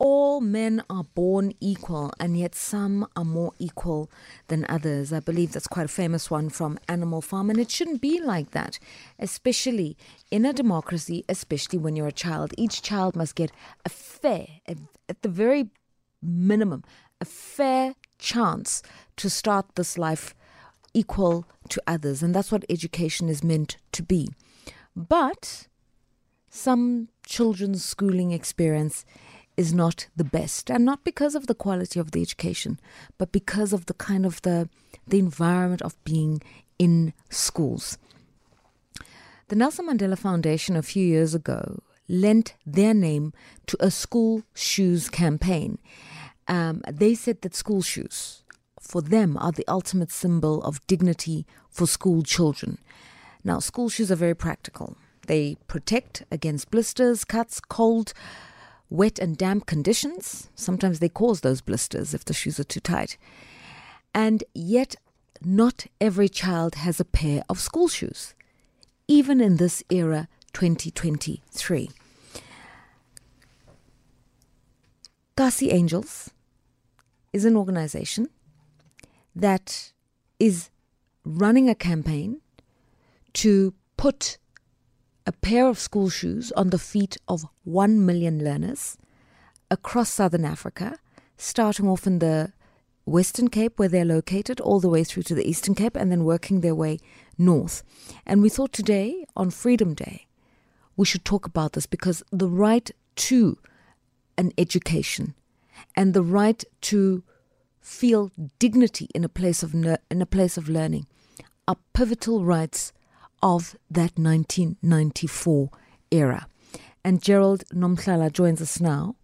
all men are born equal, and yet some are more equal than others. I believe that's quite a famous one from Animal Farm, and it shouldn't be like that, especially in a democracy, especially when you're a child. Each child must get a fair, at the very minimum, a fair chance to start this life equal to others, and that's what education is meant to be. But some children's schooling experience is not the best and not because of the quality of the education but because of the kind of the the environment of being in schools. The Nelson Mandela Foundation a few years ago lent their name to a school shoes campaign. Um, they said that school shoes for them are the ultimate symbol of dignity for school children. Now school shoes are very practical. They protect against blisters cuts cold wet and damp conditions. Sometimes they cause those blisters if the shoes are too tight. And yet, not every child has a pair of school shoes, even in this era, 2023. Kasi Angels is an organization that is running a campaign to put a pair of school shoes on the feet of 1 million learners across southern Africa, starting off in the Western Cape, where they're located, all the way through to the Eastern Cape, and then working their way north. And we thought today, on Freedom Day, we should talk about this because the right to an education and the right to feel dignity in a place of in a place of learning are pivotal rights of that 1994 era. And Gerald Nomlala joins us now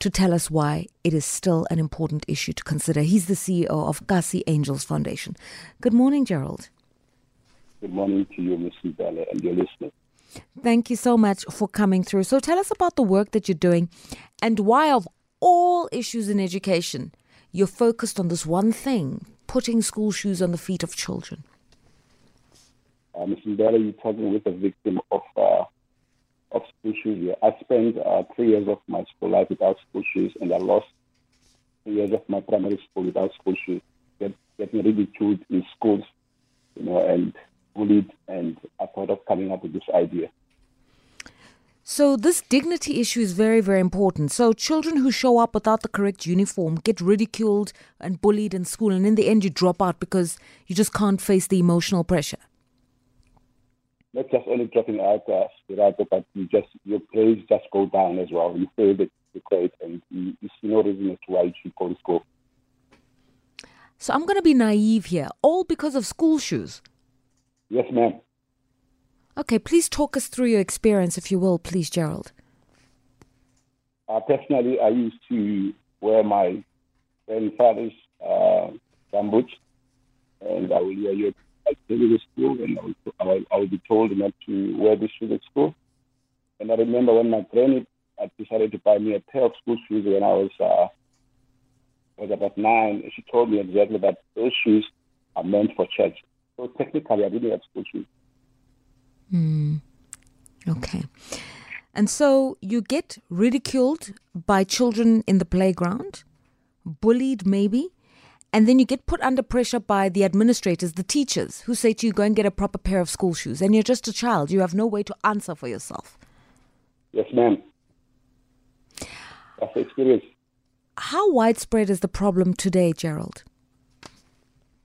to tell us why it is still an important issue to consider. He's the CEO of Kasi Angels Foundation. Good morning, Gerald. Good morning to you, Ms. Mbele, and your listeners. Thank you so much for coming through. So tell us about the work that you're doing and why, of all issues in education, you're focused on this one thing putting school shoes on the feet of children. Uh, Ms. Mbele, you're talking with a victim of uh, of school shoes. I spent uh, three years of my school life without school shoes, and I lost three years of my primary school without school shoes. Get, getting ridiculed in schools, you know, and bullied, and I thought of coming up with this idea. So this dignity issue is very, very important. So children who show up without the correct uniform get ridiculed and bullied in school, and in the end, you drop out because you just can't face the emotional pressure not just only dropping out uh, Spirato, but you just your grades just go down as well. You fail the, the grade, and you, you see no reason as to why you should go to school. So I'm going to be naive here, all because of school shoes. Yes, ma'am. Okay, please talk us through your experience, if you will, please, Gerald. Uh, personally, I used to wear my grandfather's uh, gumboots, and I will wear your Go to school and I would, I, I be told not to wear these shoes at school. And I remember when my granny decided to buy me a pair of school shoes when I was uh, was about nine. She told me exactly that those shoes are meant for church. So technically, I didn't have school shoes. Mm. Okay. And so you get ridiculed by children in the playground, bullied maybe, and then you get put under pressure by the administrators, the teachers, who say to you, go and get a proper pair of school shoes. And you're just a child. You have no way to answer for yourself. Yes, ma'am. That's the experience. How widespread is the problem today, Gerald?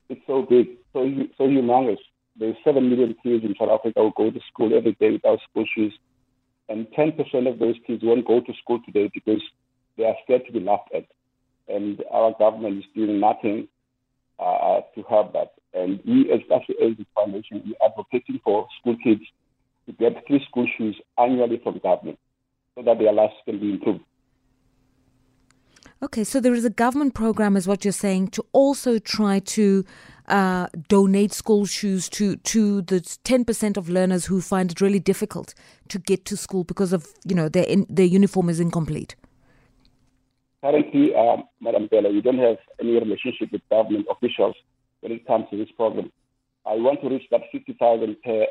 It's so big, so, so humongous. There's 7 million kids in South Africa who go to school every day without school shoes. And 10% of those kids won't go to school today because they are scared to be laughed at and our government is doing nothing uh, to help that. And we, especially as the foundation, we are advocating for school kids to get free school shoes annually from government so that their lives can be improved. Okay, so there is a government program, is what you're saying, to also try to uh, donate school shoes to to the ten percent of learners who find it really difficult to get to school because of you know their in, their uniform is incomplete? Currently, um, Madam Mbele, we don't have any relationship with government officials when it comes to this problem. I want to reach that 50,000 pair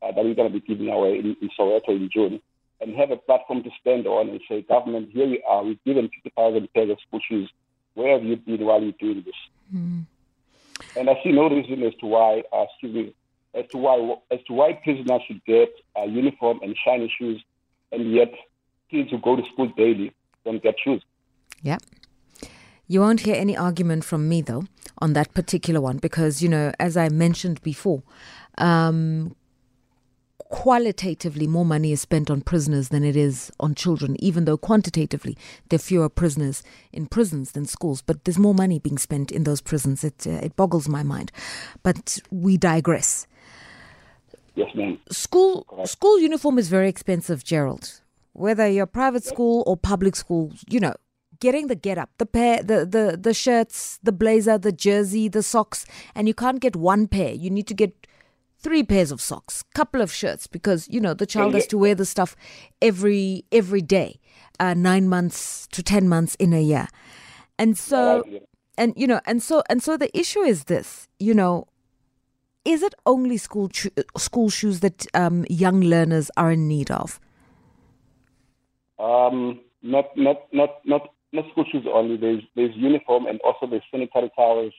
uh, that we're going to be giving away in, in Soweto in June and have a platform to stand on and say, government, here we are. We've given 50,000 pairs of school shoes. Where have you been while you're doing this? Mm. And I see no reason as to why, uh, excuse me, as to why as to why prisoners should get a uniform and shiny shoes, and yet kids who go to school daily don't get shoes. Yep. You won't hear any argument from me though on that particular one because you know, as I mentioned before, um, qualitatively more money is spent on prisoners than it is on children, even though quantitatively there are fewer prisoners in prisons than schools. But there's more money being spent in those prisons. It, uh, it boggles my mind. But we digress. Yes, ma'am. School, school uniform is very expensive, Gerald. Whether you're private school or public school, you know, getting the get up, the pair, the, the, the shirts, the blazer, the jersey, the socks, and you can't get one pair. You need to get three pairs of socks, couple of shirts, because you know the child has to wear the stuff every every day, uh, nine months to ten months in a year, and so and you know and so and so the issue is this, you know, is it only school cho- school shoes that um, young learners are in need of? Um, not not not not not school shoes only. There's there's uniform and also there's sanitary towels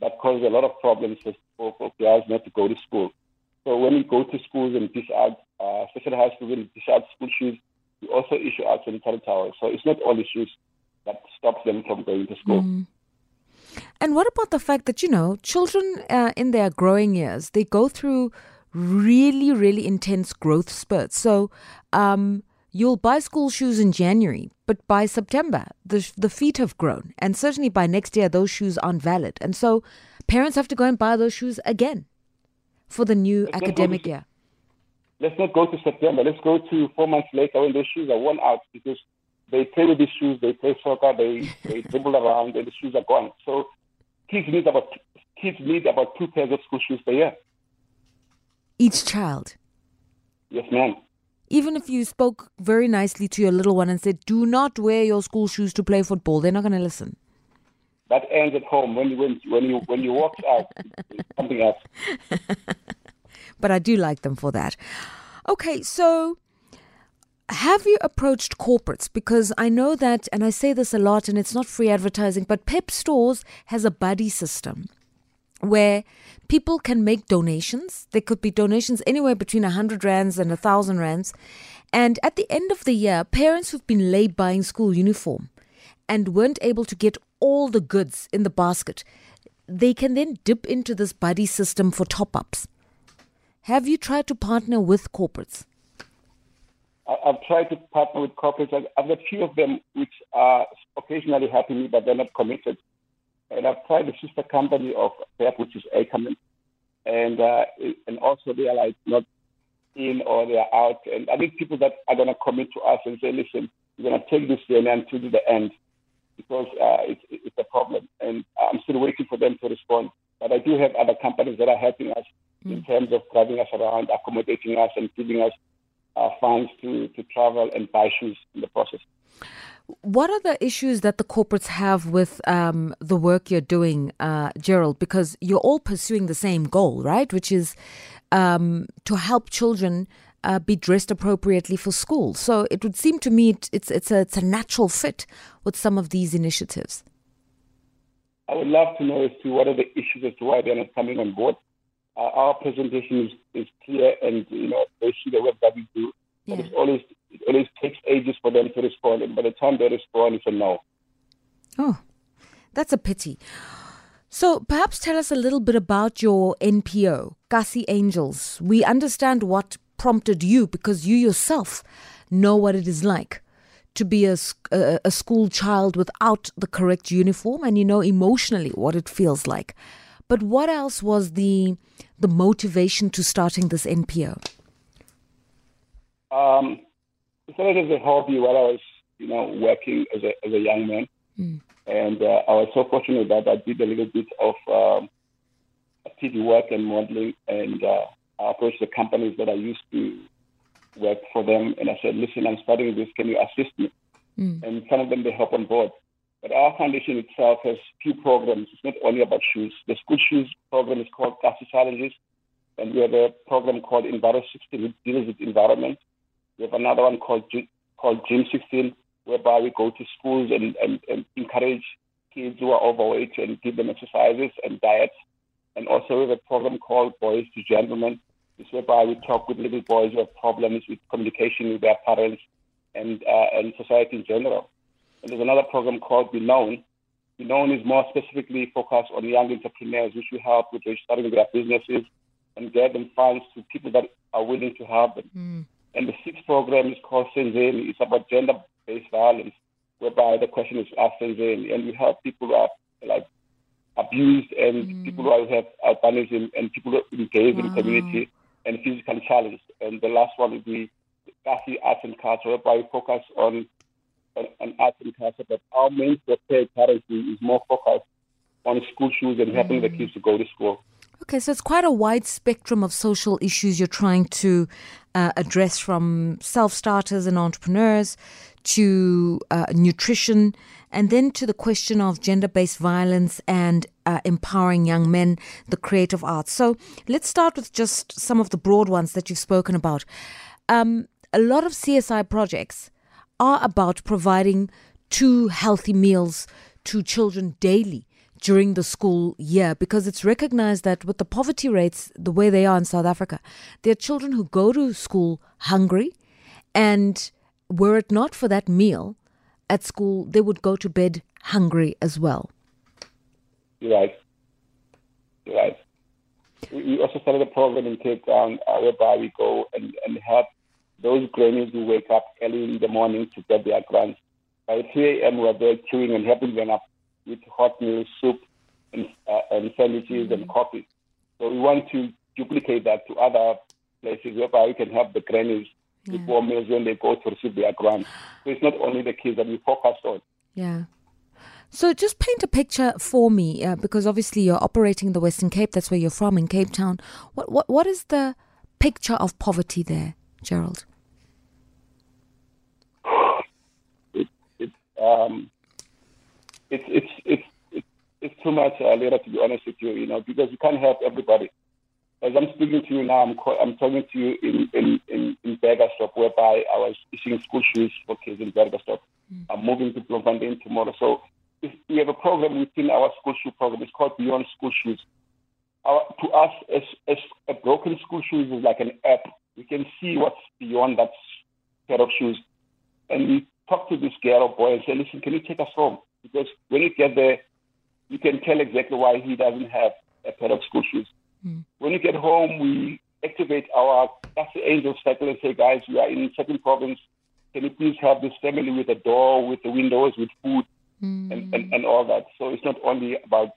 that cause a lot of problems for, for girls not to go to school. So when we go to schools and dish out, uh, high school, when dish out school shoes, we also issue out sanitary towels. So it's not only shoes that stops them from going to school. Mm. And what about the fact that, you know, children uh, in their growing years, they go through really, really intense growth spurts. So um, you'll buy school shoes in January, but by September, the, the feet have grown. And certainly by next year, those shoes aren't valid. And so parents have to go and buy those shoes again for the new let's academic to, year? Let's not go to September. Let's go to four months later when those shoes are worn out because they play with these shoes, they play soccer, they, they dribble around, and the shoes are gone. So kids need about kids need about two pairs of school shoes per year. Each child. Yes, ma'am. Even if you spoke very nicely to your little one and said, "Do not wear your school shoes to play football," they're not going to listen that ends at home. When you when, when you when you walk out, something else. but I do like them for that. Okay, so have you approached corporates? Because I know that, and I say this a lot, and it's not free advertising, but Pep Stores has a buddy system where people can make donations. There could be donations anywhere between 100 rands and 1,000 rands. And at the end of the year, parents who've been late buying school uniform and weren't able to get all the goods in the basket, they can then dip into this buddy system for top ups. Have you tried to partner with corporates? I've tried to partner with corporates. I've got a few of them which are occasionally helping me, but they're not committed. And I've tried the sister company of PEP, which is Ackerman. And, uh, and also they are like not in or they're out. And I need people that are going to commit to us and say, listen, we're going to take this journey until the end because uh, it's, it's a problem. And I'm still waiting for them to respond. But I do have other companies that are helping us mm. in terms of driving us around, accommodating us, and giving us uh, funds to, to travel and buy shoes in the process. What are the issues that the corporates have with um, the work you're doing, uh, Gerald? Because you're all pursuing the same goal, right? Which is um, to help children uh, be dressed appropriately for school. So it would seem to me it, it's it's a it's a natural fit with some of these initiatives. I would love to know as to what are the issues as to why they're not coming on board. Uh, our presentation is, is clear, and you know they see the work that we do, yeah. it's always it always takes ages for them to respond, and by the time they respond, it's a no. Oh, that's a pity. So perhaps tell us a little bit about your NPO, Kasi Angels. We understand what prompted you because you yourself know what it is like to be a, a, a, school child without the correct uniform and you know emotionally what it feels like. But what else was the the motivation to starting this NPO? Um, it started as a hobby while I was, you know, working as a as a young man, mm. and uh, I was so fortunate that I did a little bit of um, TV work and modeling, and uh, I approached the companies that I used to work for them, and I said, "Listen, I'm starting this. Can you assist me?" Mm. And some of them they help on board. But our foundation itself has few programs. It's not only about shoes. The school shoes program is called Challenges, and we have a program called Enviro 60, which deals with environment. We have another one called called Gym 16, whereby we go to schools and, and, and encourage kids who are overweight and give them exercises and diets. And also we have a program called Boys to Gentlemen. This whereby we talk with little boys who have problems with communication with their parents and uh, and society in general. And there's another program called Be Known. Be Known is more specifically focused on young entrepreneurs, which we help with starting their businesses and get them funds to people that are willing to help them. Mm. And the sixth program is called Senzeni. It's about gender-based violence, whereby the question is asked Senzeni, and we help people who are like abused and mm. people who have albinism and people who engage wow. in community and physically challenged. And the last one would be Kasi Arts and Culture, whereby we focus on, on, on arts and culture, but our main focus currently is more focused on school shoes and helping mm. the kids to go to school. Okay, so it's quite a wide spectrum of social issues you're trying to uh, address from self starters and entrepreneurs to uh, nutrition and then to the question of gender based violence and uh, empowering young men, the creative arts. So let's start with just some of the broad ones that you've spoken about. Um, a lot of CSI projects are about providing two healthy meals to children daily during the school year because it's recognized that with the poverty rates the way they are in South Africa, there are children who go to school hungry, and were it not for that meal at school, they would go to bed hungry as well. Right. Right. We also started a program in Cape Town uh, whereby we go and, and help those grannies who wake up early in the morning to get their grants. By 3 a.m., we're there queuing and helping them up with hot meals, soup, and, uh, and sandwiches and coffee. So we want to duplicate that to other places whereby we can help the grannies yeah. with warm meals when they go to receive their grant. So it's not only the kids that we focus on. Yeah. So just paint a picture for me, uh, because obviously you're operating in the Western Cape. That's where you're from, in Cape Town. What what what is the picture of poverty there, Gerald? It, it, um, it's it's it's it's, it's too much, uh, Lera, to be honest with you. You know, because you can't help everybody. As I'm speaking to you now, I'm I'm talking to you in in in, in Burgersdorp, whereby I was issuing school shoes for kids in Burgersdorp. Mm. I'm moving to Bloemfontein tomorrow, so we have a program within our school shoe program. It's called Beyond School Shoes. Our, to us, as, as a broken school shoes is like an app. We can see what's beyond that pair of shoes. And we talk to this girl or boy and say, listen, can you take us home? Because when you get there, you can tell exactly why he doesn't have a pair of school shoes. Mm. When you get home, we activate our that's the angel cycle and say, guys, we are in certain province. Can you please help this family with a door, with the windows, with food, mm. and, and, and all that? So it's not only about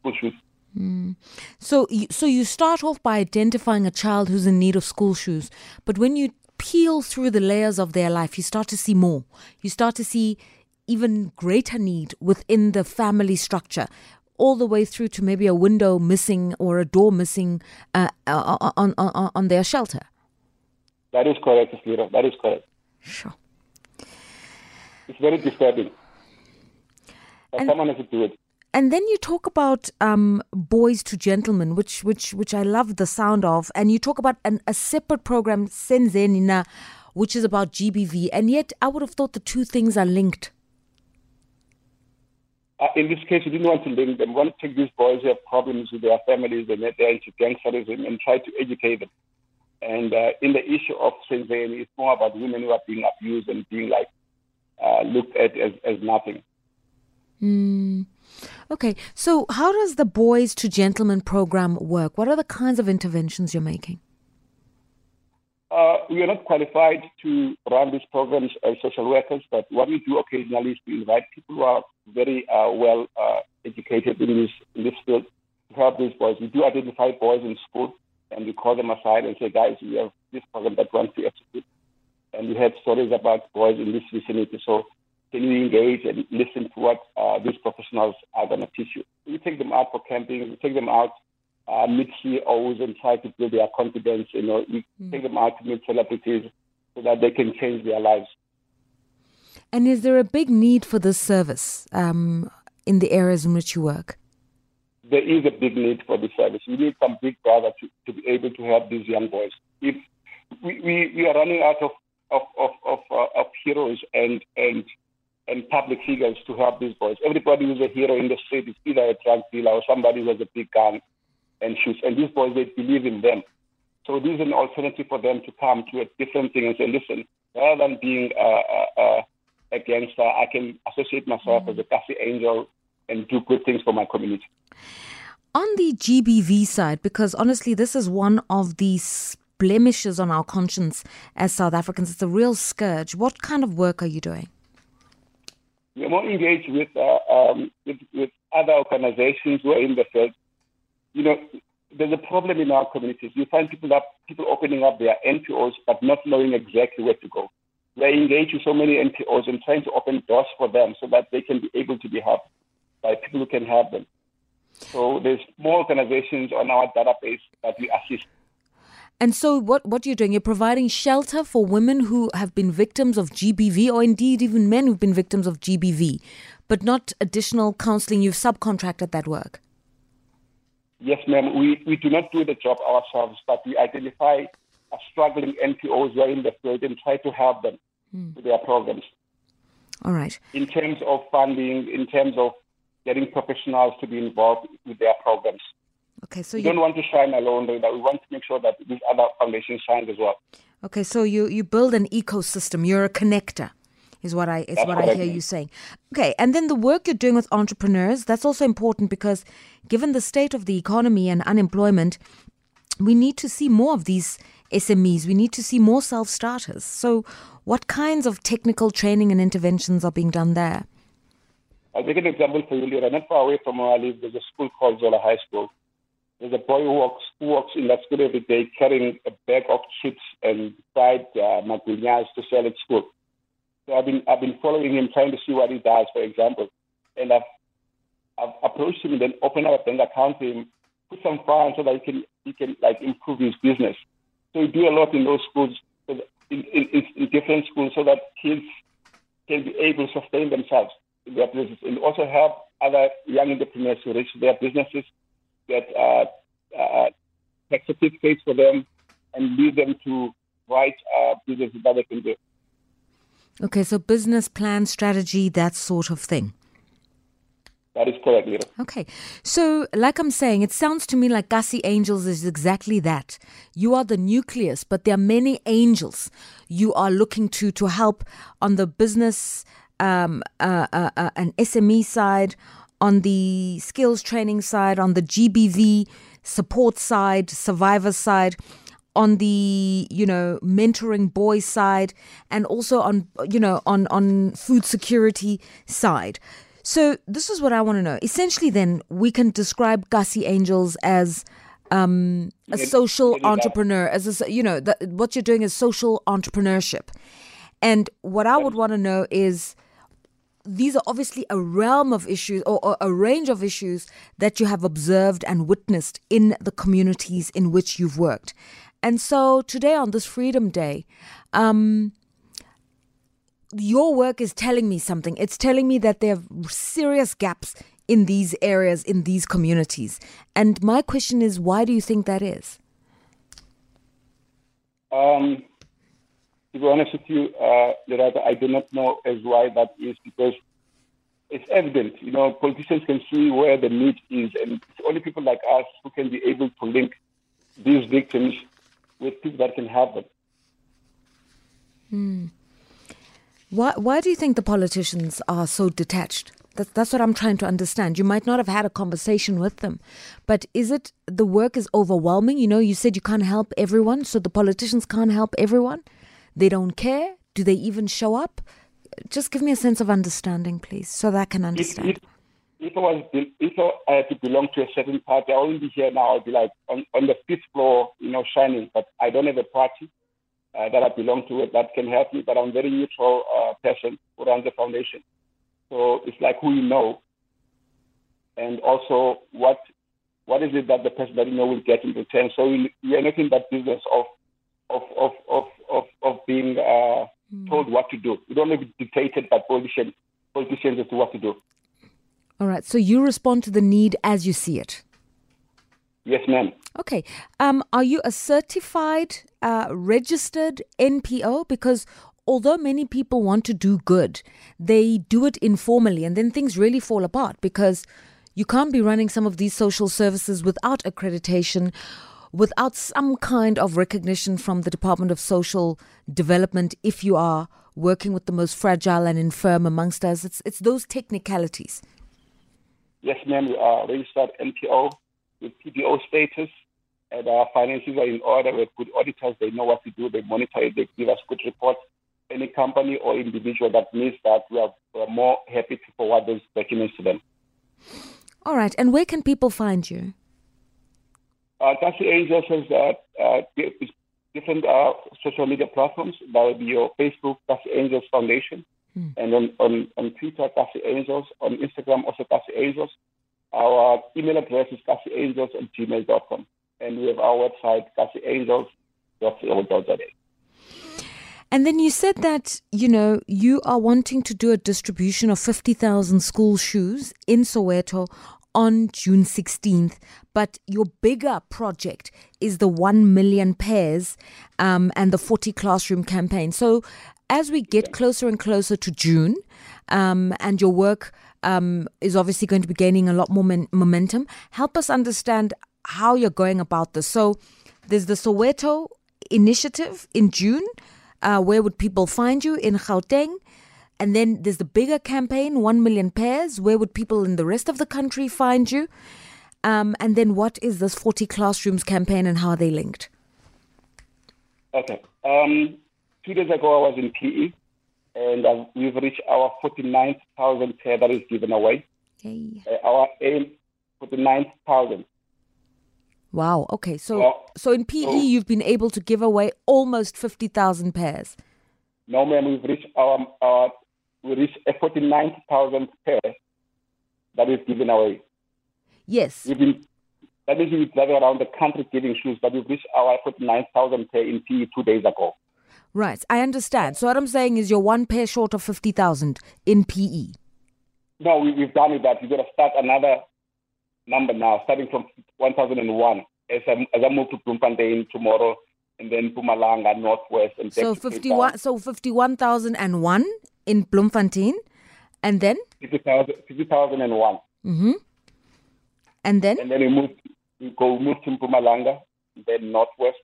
school shoes. Mm. So, so you start off by identifying a child who's in need of school shoes, but when you peel through the layers of their life, you start to see more. You start to see even greater need within the family structure all the way through to maybe a window missing or a door missing uh, uh, uh on, on, on their shelter. That is correct, Lira. That is correct. Sure. It's very disturbing. But and, someone has to do it. And then you talk about um, boys to gentlemen, which which which I love the sound of, and you talk about an, a separate program, Senzenina, which is about GBV, and yet I would have thought the two things are linked. Uh, in this case, we didn't want to link them. We want to take these boys who have problems with their families and they're into gangsterism and try to educate them. And uh, in the issue of Senzeni, it's more about women who are being abused and being like uh, looked at as, as nothing. Mm. Okay, so how does the Boys to Gentlemen program work? What are the kinds of interventions you're making? Uh, we are not qualified to run these programs as social workers, but what we do occasionally is to invite people who are very uh, well uh, educated in this in this field to help these boys. We do identify boys in school, and we call them aside and say, guys, we have this program that wants to execute, and we have stories about boys in this vicinity. So can you engage and listen to what uh, these professionals are going to teach you? We take them out for camping. We take them out uh, meet CEOs and try to build their confidence. You know, Hmm. take them out to meet celebrities so that they can change their lives. And is there a big need for this service um, in the areas in which you work? There is a big need for this service. We need some big brother to, to be able to help these young boys. If we, we, we are running out of of of of, uh, of heroes and and and public figures to help these boys. Everybody who's a hero in the street is either a drug dealer or somebody who has a big gun and shoots. And these boys, they believe in them. So this is an alternative for them to come to a different thing and say, listen, rather than being a, a, a, a gangster, I can associate myself as a Kasi angel and do good things for my community. On the GBV side, because honestly, this is one of the s- blemishes on our conscience as South Africans. It's a real scourge. What kind of work are you doing? We're more engaged with, uh, um, with, with other organizations who are in the field. You know, there's a problem in our communities. You find people up, people opening up their NPOs but not knowing exactly where to go. We're engaged with so many NPOs and trying to open doors for them so that they can be able to be helped by people who can help them. So there's more organizations on our database that we assist. And so, what, what you're doing, you're providing shelter for women who have been victims of GBV, or indeed even men who've been victims of GBV, but not additional counseling. You've subcontracted that work. Yes, ma'am. We, we do not do the job ourselves, but we identify struggling NPOs who are in the field and try to help them hmm. with their programs All right. in terms of funding, in terms of getting professionals to be involved with their programs. Okay, so We you don't want to shine alone, that we want to make sure that these other foundations shine as well. okay, so you you build an ecosystem. You're a connector, is what I is That's what I hear you saying. Okay, and then the work you're doing with entrepreneurs. That's also important because, given the state of the economy and unemployment, we need to see more of these SMEs. We need to see more self starters. So, what kinds of technical training and interventions are being done there? I'll take an example for you, Lira. Not far away from where I live, there's a school called Zola High School. There's a boy who walks, who walks in that school every day carrying a bag of chips and fried uh, to sell at school. So I've been, I've been following him, trying to see what he does, for example. And I've, I've approached him and then opened up a bank account for him, put some funds so that he can, he can like improve his business. So we do a lot in those schools, in, in, in different schools, so that kids can be able to sustain themselves in their business and also help other young entrepreneurs to reach their businesses, get uh, uh, certificates for them, and lead them to write uh, businesses that they can do. Okay, so business plan, strategy, that sort of thing. That is correct, Lira. Okay. So, like I'm saying, it sounds to me like Kasi Angels is exactly that. You are the nucleus, but there are many angels you are looking to to help on the business um, uh, uh, uh, and SME side, on the skills training side, on the GBV support side, survivor side on the you know mentoring boys side and also on you know on on food security side so this is what i want to know essentially then we can describe Kasi angels as um, a social it is that. entrepreneur as a, you know that what you're doing is social entrepreneurship and what i would want to know is these are obviously a realm of issues or, or a range of issues that you have observed and witnessed in the communities in which you've worked. And so today on this Freedom Day, um, your work is telling me something. It's telling me that there are serious gaps in these areas, in these communities. And my question is, why do you think that is? Um, to be honest with you, uh, I do not know as why that is because it's evident. You know, politicians can see where the need is, and it's only people like us who can be able to link these victims with people that can help them. Hmm. Why, why do you think the politicians are so detached? That, that's what I'm trying to understand. You might not have had a conversation with them, but is it the work is overwhelming? You know, you said you can't help everyone, so the politicians can't help everyone. They don't care. Do they even show up? Just give me a sense of understanding, please, so that I can understand. if, if I was if I had to belong to a certain party, I wouldn't be here now. I'd be like on, on the fifth floor, you know, shining. But I don't have a party uh, that I belong to that can help me. But I'm a very neutral uh, person who runs the foundation. So it's like who you know, and also what what is it that the person that you know will get in return. So are not in that business of of of of of, of being uh, mm. told what to do. We don't want to be dictated by politicians politicians as to what to do. All right. So you respond to the need as you see it. Yes, ma'am. Okay. Um, are you a certified, uh, registered NPO? Because although many people want to do good, they do it informally, and then things really fall apart because you can't be running some of these social services without accreditation, without some kind of recognition from the Department of Social Development if you are working with the most fragile and infirm amongst us. It's, it's those technicalities. Yes, ma'am. We are registered NPO with PBO status, and our finances are in order. We have good auditors. They know what to do. They monitor it. They give us good reports. Any company or individual that needs that, we are, we are more happy to forward those documents to them. All right. And where can people find you? Uh, Kasi Angels has uh, uh, different uh, social media platforms. That would be your Facebook, Kasi Angels Foundation. Hmm. And on, on, on Twitter, Kasi Angels. On Instagram, also Kasi Angels. Our email address is kasiangels at gmail.com. And we have our website, kasiangels.co.za. And then you said that, you know, you are wanting to do a distribution of 50,000 school shoes in Soweto on June 16th. But your bigger project is the 1 million pairs um, and the 40 classroom campaign. So as we get closer and closer to June um, and your work um, is obviously going to be gaining a lot more men- momentum, help us understand how you're going about this. So there's the Soweto initiative in June. Uh, where would people find you in Gauteng? And then there's the bigger campaign, 1 million pairs. Where would people in the rest of the country find you? Um, and then what is this 40 classrooms campaign and how are they linked? Okay. Um, two days ago, I was in PE and uh, we've reached our 49,000 pair that is given away. Hey. Uh, our aim, 49,000. Wow. Okay. So, so in PE, so, you've been able to give away almost 50,000 pairs. No, ma'am. We've reached our, our we reached a 49,000 pair that is given away. Yes. We've been, that means we've traveled around the country giving shoes, but we've reached our 49,000 pair in PE two days ago. Right, I understand. So what I'm saying is you're one pair short of 50,000 in PE. No, we, have done with that. We've got to start another number now, starting from 1001. As I, as I move to Bloemfontein tomorrow, and then Mpumalanga, Northwest, and so 51. So 51,001 in Bloemfontein, and then 50,001. 50, mm-hmm. And then and then we move, we go move to Mpumalanga, then Northwest,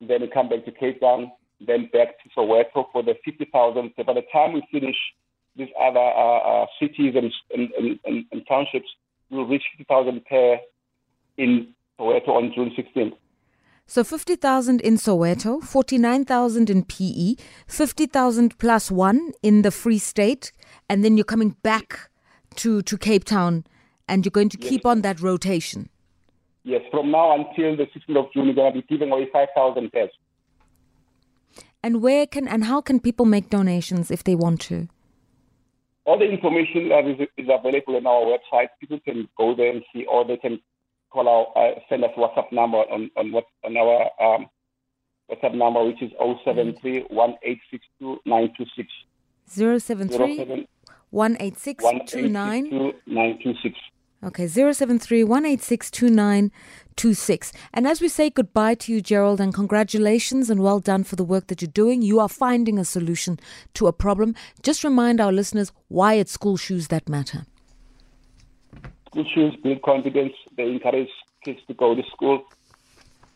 then we come back to Cape Town, then back to Soweto for the 50,000. So By the time we finish these other uh, uh, cities and, and, and, and, townships, we'll reach 50,000 per in Soweto on June 16th. So 50,000 in Soweto, 49,000 in PE, 50,000 plus one in the Free State, and then you're coming back to, to Cape Town and you're going to keep on that rotation. Yes, from now until the 16th of June, we're going to be giving away 5,000 pairs. And where can and how can people make donations if they want to? All the information is, is available on our website. People can go there and see, or they can call our uh, send us WhatsApp number on on what on our um, WhatsApp number, which is 073 1862 926. 073 186 2926. Okay, 073 And as we say goodbye to you, Gerald, and congratulations and well done for the work that you're doing, you are finding a solution to a problem. Just remind our listeners why it's school shoes that matter. School shoes build confidence, they encourage kids to go to school.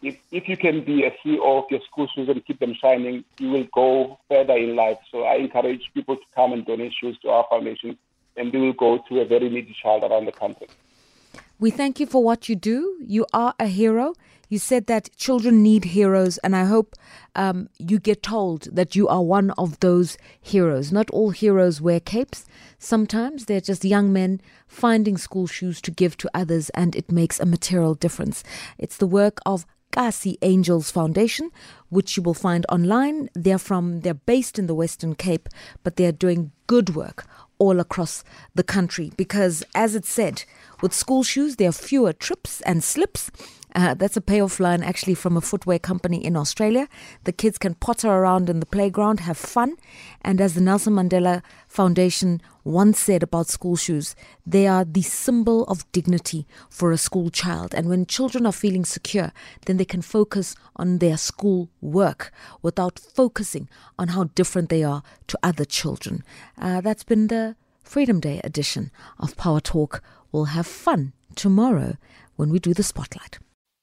If, if you can be a CEO of your school shoes and keep them shining, you will go further in life. So I encourage people to come and donate shoes to our foundation and they will go to a very needy child around the country. We thank you for what you do. You are a hero. You said that children need heroes, and I hope um, you get told that you are one of those heroes. Not all heroes wear capes. Sometimes they're just young men finding school shoes to give to others, and it makes a material difference. It's the work of Kasi Angels Foundation, which you will find online. They're from they're based in the Western Cape, but they're doing good work all across the country because, as it said, with school shoes, there are fewer trips and slips. Uh, that's a payoff line actually from a footwear company in Australia. The kids can potter around in the playground, have fun. And as the Nelson Mandela Foundation once said about school shoes, they are the symbol of dignity for a school child. And when children are feeling secure, then they can focus on their school work without focusing on how different they are to other children. Uh, that's been the Freedom Day edition of Power Talk. We'll have fun tomorrow when we do the spotlight.